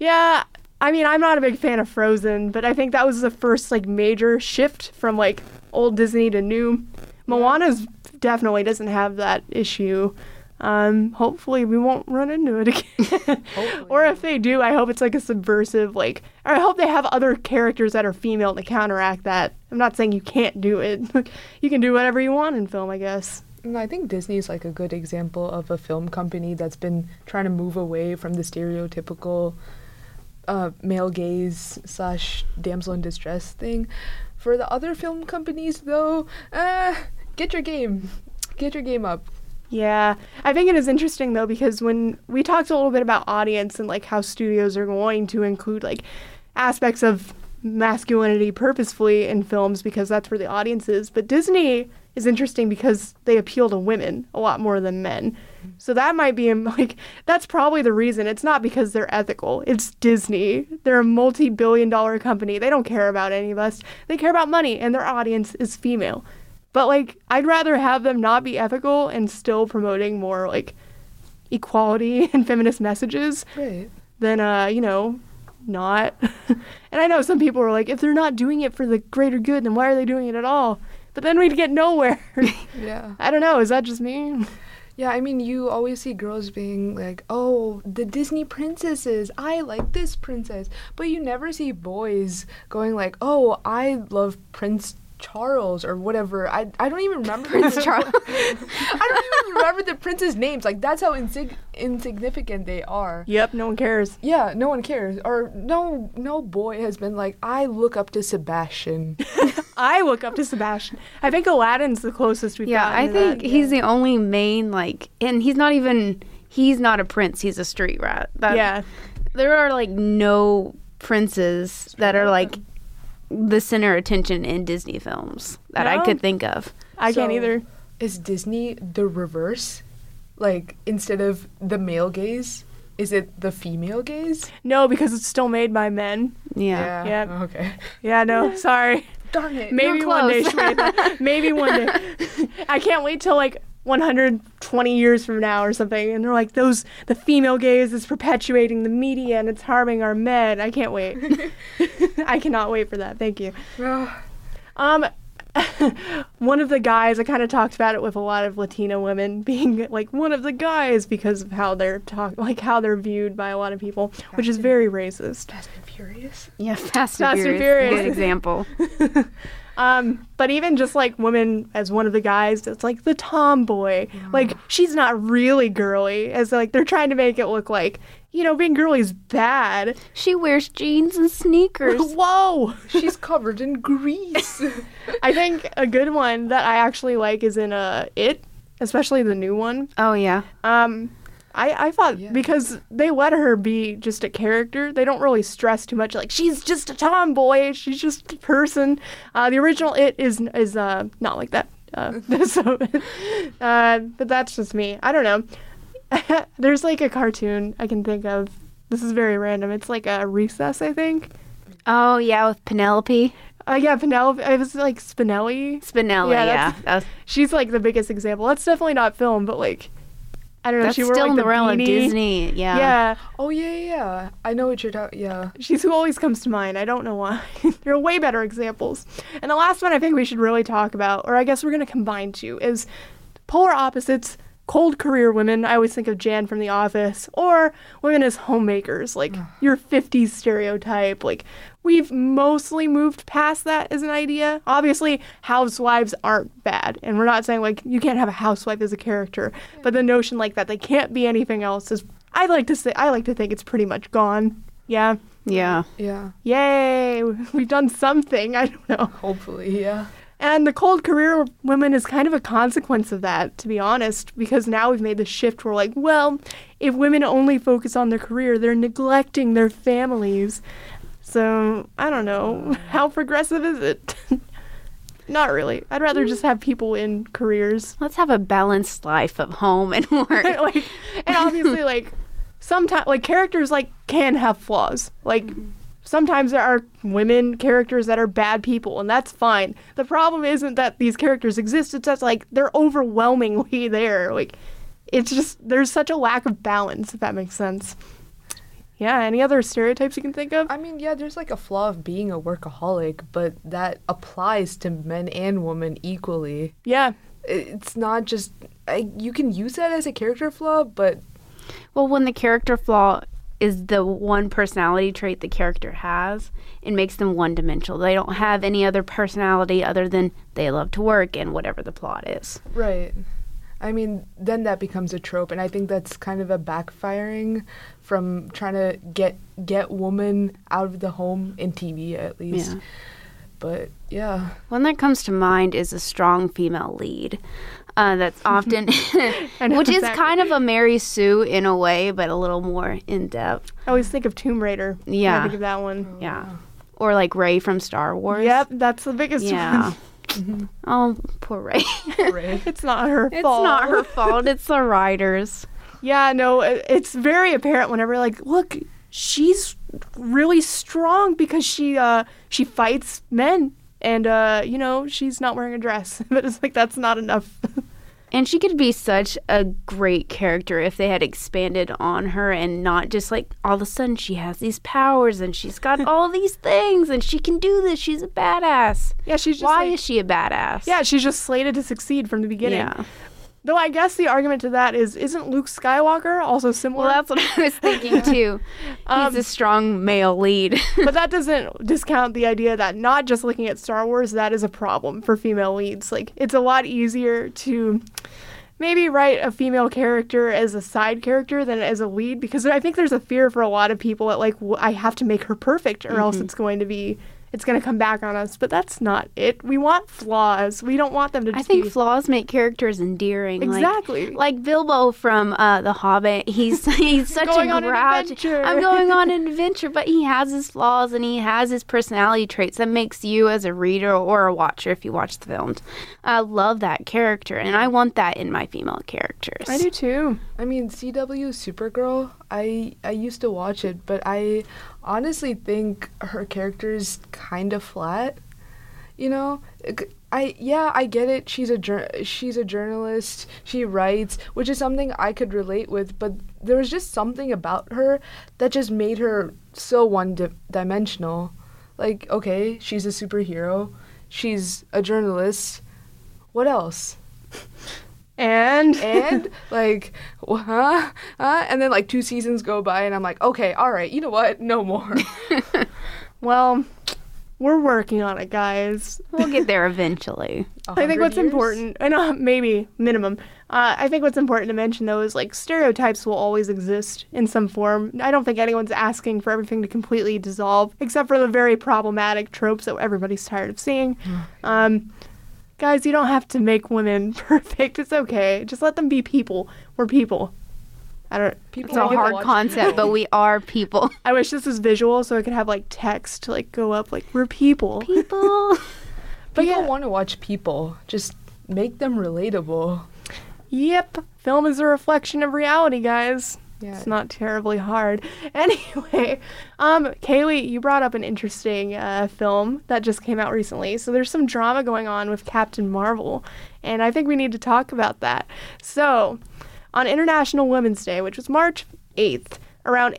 Yeah, I mean, I'm not a big fan of Frozen, but I think that was the first like major shift from like old Disney to new. Moana's definitely doesn't have that issue. Um, hopefully we won't run into it again. or if they do, I hope it's like a subversive, like, or I hope they have other characters that are female to counteract that. I'm not saying you can't do it. you can do whatever you want in film, I guess. And I think Disney is like a good example of a film company that's been trying to move away from the stereotypical uh, male gaze slash damsel in distress thing. For the other film companies, though, uh, get your game, get your game up. Yeah, I think it is interesting though because when we talked a little bit about audience and like how studios are going to include like aspects of masculinity purposefully in films because that's where the audience is, but Disney is interesting because they appeal to women a lot more than men. So that might be like that's probably the reason. It's not because they're ethical. It's Disney. They're a multi-billion dollar company. They don't care about any of us. They care about money and their audience is female. But like I'd rather have them not be ethical and still promoting more like equality and feminist messages Right. than uh, you know, not. and I know some people are like if they're not doing it for the greater good, then why are they doing it at all? But then we'd get nowhere. Yeah. I don't know, is that just me? Yeah, I mean, you always see girls being like, oh, the Disney princesses, I like this princess. But you never see boys going like, oh, I love Prince Charles or whatever. I, I don't even remember Prince Charles. I don't even remember the princes' names. Like, that's how insig- insignificant they are. Yep, no one cares. Yeah, no one cares. Or no no boy has been like, I look up to Sebastian. I look up to Sebastian. I think Aladdin's the closest we've Yeah, I think that. he's the only main like, and he's not even. He's not a prince. He's a street rat. That, yeah. there are like no princes that are like the center attention in Disney films that I could think of. I can't either. Is Disney the reverse? Like, instead of the male gaze, is it the female gaze? No, because it's still made by men. Yeah. Yeah. Okay. Yeah, no, sorry. Darn it. Maybe one day. Shweta. Maybe one day. I can't wait till like 120 years from now or something. And they're like, those, the female gaze is perpetuating the media and it's harming our men. I can't wait. I cannot wait for that. Thank you. Um, one of the guys, I kind of talked about it with a lot of Latina women being like one of the guys because of how they're talk, like how they're viewed by a lot of people, which is very racist. Fast and Furious. Yeah, Fast, Fast and and Furious. Furious. Good example. Um, but even just like women as one of the guys, it's like the tomboy. Like she's not really girly, as like they're trying to make it look like you know being girly is bad. She wears jeans and sneakers. Whoa! She's covered in grease. I think a good one that I actually like is in uh, It, especially the new one. Oh yeah. Um, I, I thought Yeah. because they let her be just a character, they don't really stress too much. Like she's just a tomboy, she's just a person. Uh, the original it is is uh not like that. Uh, so, uh, but that's just me. I don't know. There's like a cartoon I can think of. This is very random. It's like a recess, I think. Oh yeah, with Penelope Uh, yeah, Penelope. It was like Spinelli. Spinelli. Yeah, Yeah, that's- That was- She's like the biggest example. That's definitely not film, but like, I don't know. That's she wore still like in the the realm beanie. of Disney. Yeah. Yeah, Oh yeah, yeah, yeah. I know what you're talking. Yeah. she's who always comes to mind. I don't know why. there are way better examples. And the last one I think we should really talk about, or I guess we're gonna combine two, is polar opposites. Cold career women. I always think of Jan from The Office, or women as homemakers, like your 50s stereotype. Like, we've mostly moved past that as an idea. Obviously, housewives aren't bad, and we're not saying like you can't have a housewife as a character, but the notion like that they can't be anything else is, I like to say, I like to think it's pretty much gone. Yeah. Yeah. Yeah. Yay, we've done something. I don't know. Hopefully, yeah. And the cold career women is kind of a consequence of that, to be honest, because now we've made the shift where, like, well, if women only focus on their career, they're neglecting their families. So, I don't know. How progressive is it? Not really. I'd rather just have people in careers. Let's have a balanced life of home and work. like, and obviously, like, sometimes, like, characters, like, can have flaws. Like, sometimes there are women characters that are bad people, and that's fine. The problem isn't that these characters exist, it's just, like, they're overwhelmingly there. Like, it's just, there's such a lack of balance, if that makes sense. Yeah, any other stereotypes you can think of? I mean, yeah, there's like a flaw of being a workaholic, but that applies to men and women equally. Yeah. It's not just I, you can use that as a character flaw, but Well, when the character flaw is the one personality trait the character has, it makes them one dimensional. They don't have any other personality other than they love to work and whatever the plot is. right. I mean, then that becomes a trope, and I think that's kind of a backfiring from trying to get get woman out of the home in TV at least. Yeah. But yeah, One that comes to mind is a strong female lead. Uh, that's often, which is exactly. kind of a Mary Sue in a way, but a little more in depth. I always think of Tomb Raider. when I Yeah. think of that one. Yeah. Or like Rey from Star Wars. Yep, that's the biggest Yeah. one. oh, poor Rey. It's not her it's fault. not her fault. It's the writers. Yeah, no, it- it's very apparent whenever like, look, she's really strong because she uh she fights men and uh you know, she's not wearing a dress. but it's like that's not enough. And she could be such a great character if they had expanded on her and not just like all of a sudden she has these powers and she's got all these things and she can do this. She's a badass. yeah, she's just Why like- is she a badass? Yeah, she's just slated to succeed from the beginning. Yeah. Though I guess the argument to that is isn't Luke Skywalker also similar? Well, that's what I was thinking too. Um, He's a strong male lead. but that doesn't discount the idea that not just looking at Star Wars, that is a problem for female leads. Like, it's a lot easier to maybe write a female character as a side character than as a lead because I think there's a fear for a lot of people that, like, w- I have to make her perfect or else it's going to be. It's going to come back on us, but that's not it. We want flaws. We don't want them to I think be flaws make characters endearing. Exactly. Like, Bilbo from uh, The Hobbit. He's he's such Going a on an grouch. adventure. I'm going on an adventure, but he has his flaws and he has his personality traits that makes you as a reader or a watcher, if you watch the films, uh, love that character, and I want that in my female characters. I do too. I mean, CW Supergirl. I I used to watch it, but I honestly think her character is kind of flat. You know, I yeah, I get it. She's a jour- she's a journalist. She writes, which is something I could relate with. But there was just something about her that just made her so one di- dimensional. Like, okay, she's a superhero. She's a journalist. What else? And and like huh? huh and then like two seasons go by and i'm like okay all right you know what no more well, we're working on it, guys. We'll get there eventually. i think what's years? important, and uh, maybe minimum. Uh, I think what's important to mention though is like stereotypes will always exist in some form. I don't think anyone's asking for everything to completely dissolve, except for the very problematic tropes that everybody's tired of seeing. Um, guys, you don't have to make women perfect. It's okay. Just let them be people. We're people. I don't. people It's a hard concept, but we are people. I wish this was visual so I could have like text like go up like we're people. People. But people yeah. want to watch people just make them relatable Yep, film is a reflection of reality, guys. Yeah It's not terribly hard. Anyway, um, Kaylee, you brought up an interesting uh, film that just came out recently. So there's some drama going on with Captain Marvel, and I think we need to talk about that. So, On International Women's Day, which was March 8th, around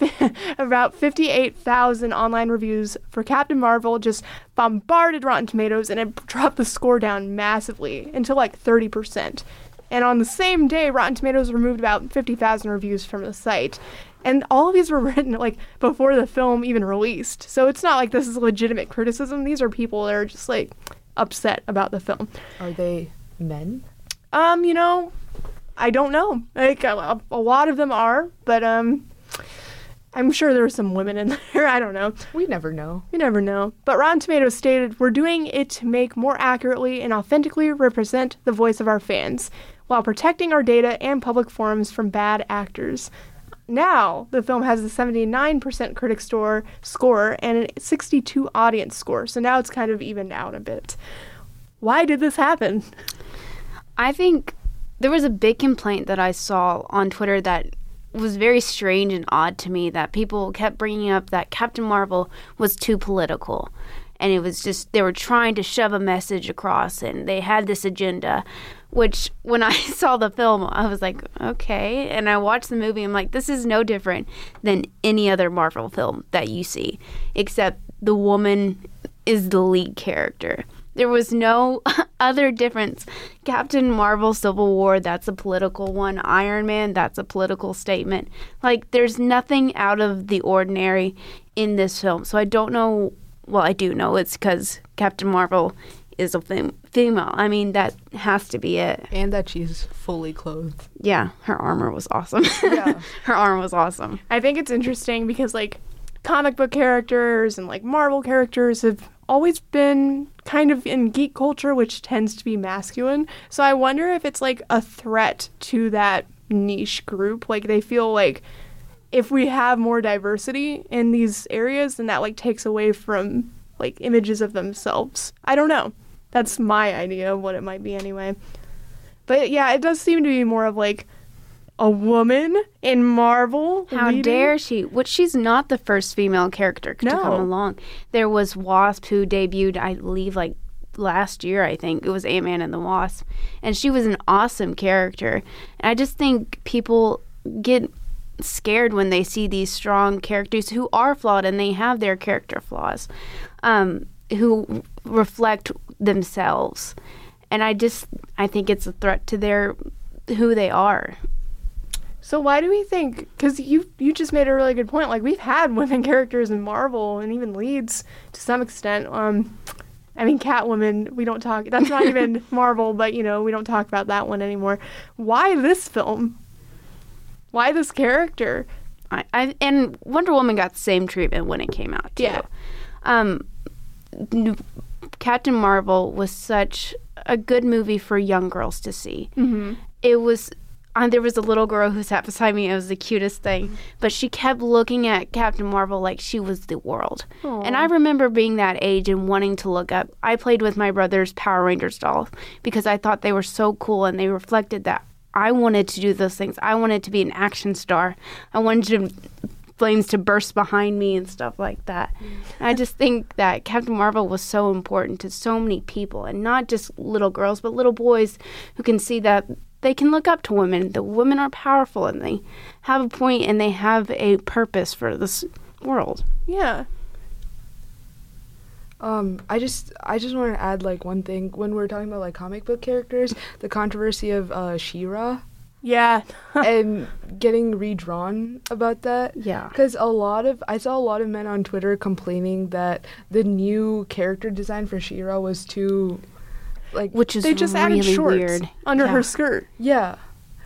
about 58,000 online reviews for Captain Marvel just bombarded Rotten Tomatoes and it dropped the score down massively until like 30%. And on the same day, Rotten Tomatoes removed about 50,000 reviews from the site. And all of these were written like before the film even released. So it's not like this is legitimate criticism. These are people that are just like upset about the film. Are they men? Um, you know, I don't know. Like a, a lot of them are, but um I'm sure there are some women in there. I don't know. We never know. We never know. But Rotten Tomatoes stated, We're doing it to make more accurately and authentically represent the voice of our fans, while protecting our data and public forums from bad actors. Now, the film has a 79% critic store score and a 62 audience score, so now it's kind of evened out a bit. Why did this happen? I think there was a big complaint that I saw on Twitter that was very strange and odd to me that people kept bringing up that Captain Marvel was too political. And it was just, they were trying to shove a message across and they had this agenda, which when I saw the film, I was like, okay. And I watched the movie, I'm like, this is no different than any other Marvel film that you see, except the woman is the lead character. There was no other difference. Captain Marvel Civil War, that's a political one. Iron Man, that's a political statement. Like, there's nothing out of the ordinary in this film. So I don't know. Well, I do know it's because Captain Marvel is a fem- female. I mean, that has to be it. And that she's fully clothed. Yeah, her armor was awesome. Yeah. her armor was awesome. I think it's interesting because, like, comic book characters and, like, Marvel characters have always been kind of in geek culture, which tends to be masculine. So I wonder if it's like a threat to that niche group. Like they feel like if we have more diversity in these areas, then that like takes away from like images of themselves. I don't know. That's my idea of what it might be anyway. But yeah, it does seem to be more of like a woman in Marvel. How leading. dare she? Which she's not the first female character to No. come along. There was Wasp who debuted, I believe, like last year. I think it was Ant Man and the Wasp, and she was an awesome character. And I just think people get scared when they see these strong characters who are flawed and they have their character flaws, um, who reflect themselves. And I just I think it's a threat to their who they are. So why do we think? Because you you just made a really good point. Like we've had women characters in Marvel and even leads to some extent. Um, I mean Catwoman. We don't talk. That's not even Marvel, but you know we don't talk about that one anymore. Why this film? Why this character? I, I and Wonder Woman got the same treatment when it came out too. Yeah. Um, Captain Marvel was such a good movie for young girls to see. Mm-hmm. It was. Uh, there was a little girl who sat beside me. It was the cutest thing, but she kept looking at Captain Marvel like she was the world. And I remember being that age and wanting to look up. I played with my brother's Power Rangers dolls because I thought they were so cool and they reflected that I wanted to do those things. I wanted to be an action star. I wanted to flames to burst behind me and stuff like that. I just think that Captain Marvel was so important to so many people and not just little girls but little boys who can see that they can look up to women. The women are powerful and they have a point and they have a purpose for this world. Yeah. Um, I just I just want to add like one thing when we're talking about like comic book characters, the controversy of uh She-Ra Yeah. and getting redrawn about that. Yeah. Because a lot of I saw a lot of men on Twitter complaining that the new character design for She-Ra was too, like, Which is they just really added shorts weird. under Yeah. her skirt. yeah,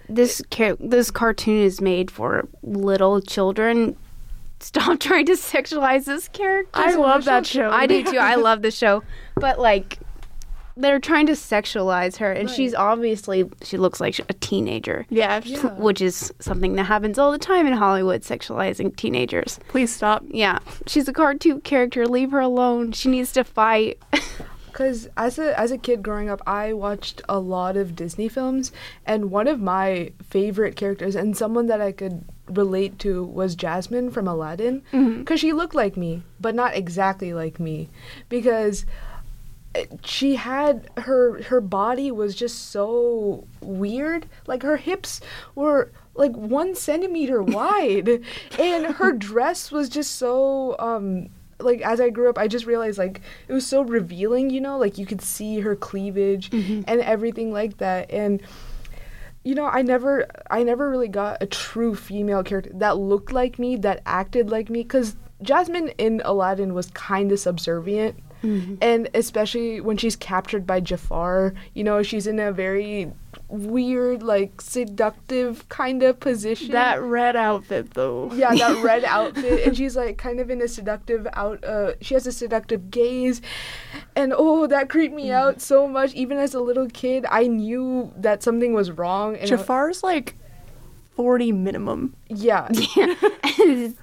This car- this cartoon is made for little children. Stop trying to sexualize this character. I love that show. I do too. I love the show, but like they're trying to sexualize her, and Right. she's obviously she looks like a teenager, Yeah. Yeah. which is something that happens all the time in Hollywood, sexualizing teenagers. Please stop. Yeah, she's a cartoon character. Leave her alone. She needs to fight. Because as a as a kid growing up, I watched a lot of Disney films, and one of my favorite characters and someone that I could relate to was Jasmine from Aladdin, mm-hmm. because she looked like me, but not exactly like me, because she had her her body was just so weird. Like her hips were like one centimeter wide, and her dress was just so um like as I grew up, I just realized like it was so revealing. You know, like you could see her cleavage and everything like that, and you know i never i never really got a true female character that looked like me that acted like me because jasmine in aladdin was kind of subservient and especially when she's captured by jafar you know she's in a very weird like seductive kind of position. That red outfit, though. yeah that red outfit. And she's like kind of in a seductive out uh she has a seductive gaze. And oh that creeped me out so much. Even as a little kid i knew that something was wrong. And Jafar's like 40 minimum. yeah. It's,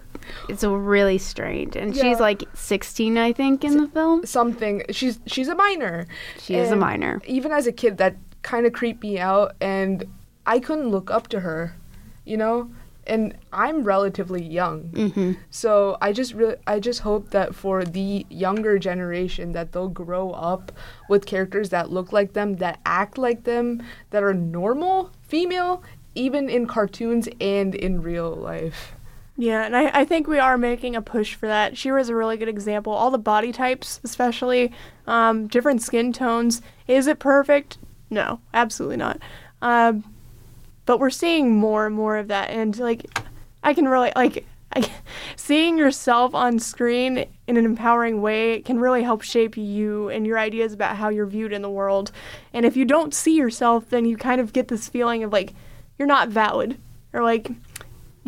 it's really strange, and Yeah. she's like 16, I think, in the film. something she's she's a minor She is a minor. even as a kid that kind of creeped me out and i couldn't look up to her you know and i'm relatively young Mm-hmm. So I just really, I just hope that for the younger generation that they'll grow up with characters that look like them, that act like them, that are normal female, even in cartoons and in real life. Yeah, and I, I think we are making a push for that. She was a really good example. All the body types, especially um, different skin tones. Is it perfect? No, absolutely not. Um, but we're seeing more and more of that, and like, I can really like. I, seeing yourself on screen in an empowering way can really help shape you and your ideas about how you're viewed in the world. And if you don't see yourself, then you kind of get this feeling of like you're not valid or like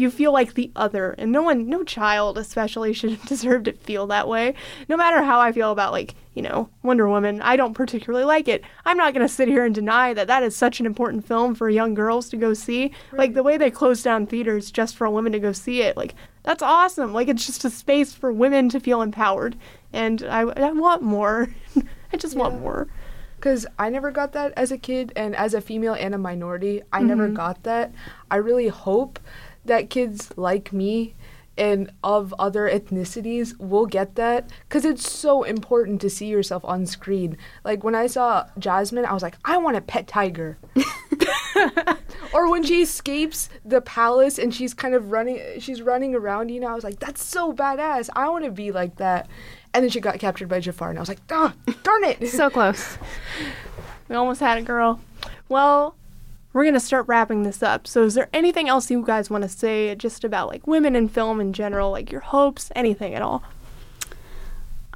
you feel like the other and no one no child especially should deserve to feel that way. No matter how i feel about like you know wonder woman i don't particularly like it. I'm not going to sit here and deny that that is such an important film for young girls to go see. Like the way they closed down theaters just for women to go see it like that's awesome. Like it's just a space for women to feel empowered. And i, I want more. I just want more. Because I never got that as a kid, and as a female and a minority, I never mm-hmm. got that. I really hope that kids like me and of other ethnicities will get that because it's so important to see yourself on screen. Like when I saw Jasmine, I was like, I want a pet tiger. or when she escapes the palace and she's kind of running, she's running around, you know, I was like, that's so badass. I want to be like that. And then she got captured by Jafar, and I was like, ah, darn it. So close. We almost had a girl. Well, we're going to start wrapping this up. So, is there anything else you guys want to say just about like women in film in general, like your hopes, anything at all?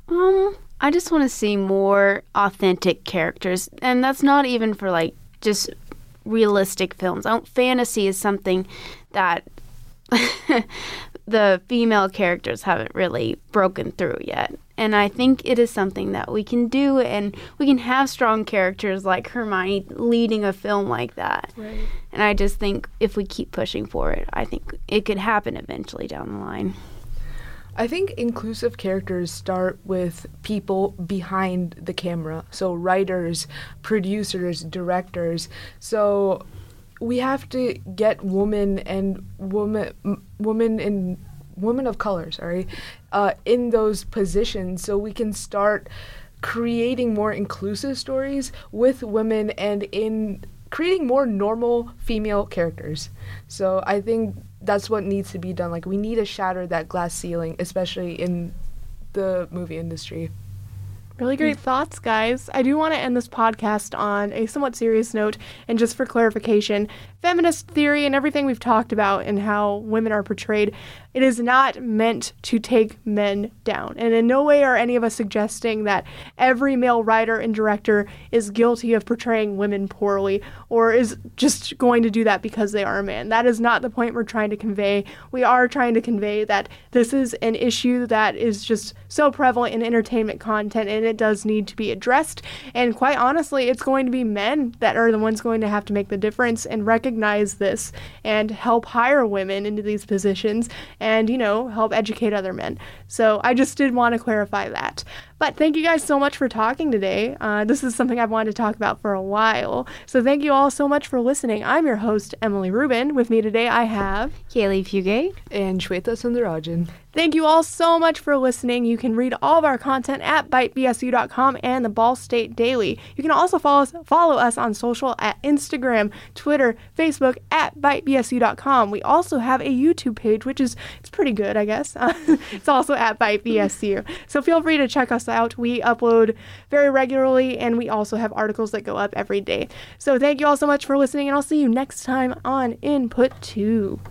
Um, I just want to see more authentic characters, and that's not even for like just realistic films. I don't, fantasy is something that the female characters haven't really broken through yet. And I think it is something that we can do, and we can have strong characters like Hermione leading a film like that. Right. And I just think if we keep pushing for it, I think it could happen eventually down the line. I think inclusive characters start with people behind the camera. So writers, producers, directors. So we have to get women and woman m- women in women of color, sorry, uh, in those positions so we can start creating more inclusive stories with women and in creating more normal female characters. So I think that's what needs to be done. Like we need to shatter that glass ceiling, especially in the movie industry. Really great thoughts, guys. I do want to end this podcast on a somewhat serious note, and just for clarification, feminist theory and everything we've talked about and how women are portrayed, it is not meant to take men down. And in no way are any of us suggesting that every male writer and director is guilty of portraying women poorly or is just going to do that because they are a man. That is not the point we're trying to convey. We are trying to convey that this is an issue that is just so prevalent in entertainment content and it does need to be addressed. And quite honestly, it's going to be men that are the ones going to have to make the difference and recognize this and help hire women into these positions you know, help educate other men. So I just did want to clarify that. But thank you guys so much for talking today. Uh, this is something I've wanted to talk about for a while. So thank you all so much for listening. I'm your host, Emily Rubin. With me today, I have. Kaylee Fugate. And Shweta Sundarajan. Thank you all so much for listening. You can read all of our content at bytebsu.com and the Ball State Daily. You can also follow us, follow us on social at Instagram, Twitter, Facebook at bytebsu.com. We also have a YouTube page, which is it's pretty good, I guess. it's also at bytebsu. So feel free to check us out. We upload very regularly, and we also have articles that go up every day. So thank you all so much for listening, and I'll see you next time on Input Two.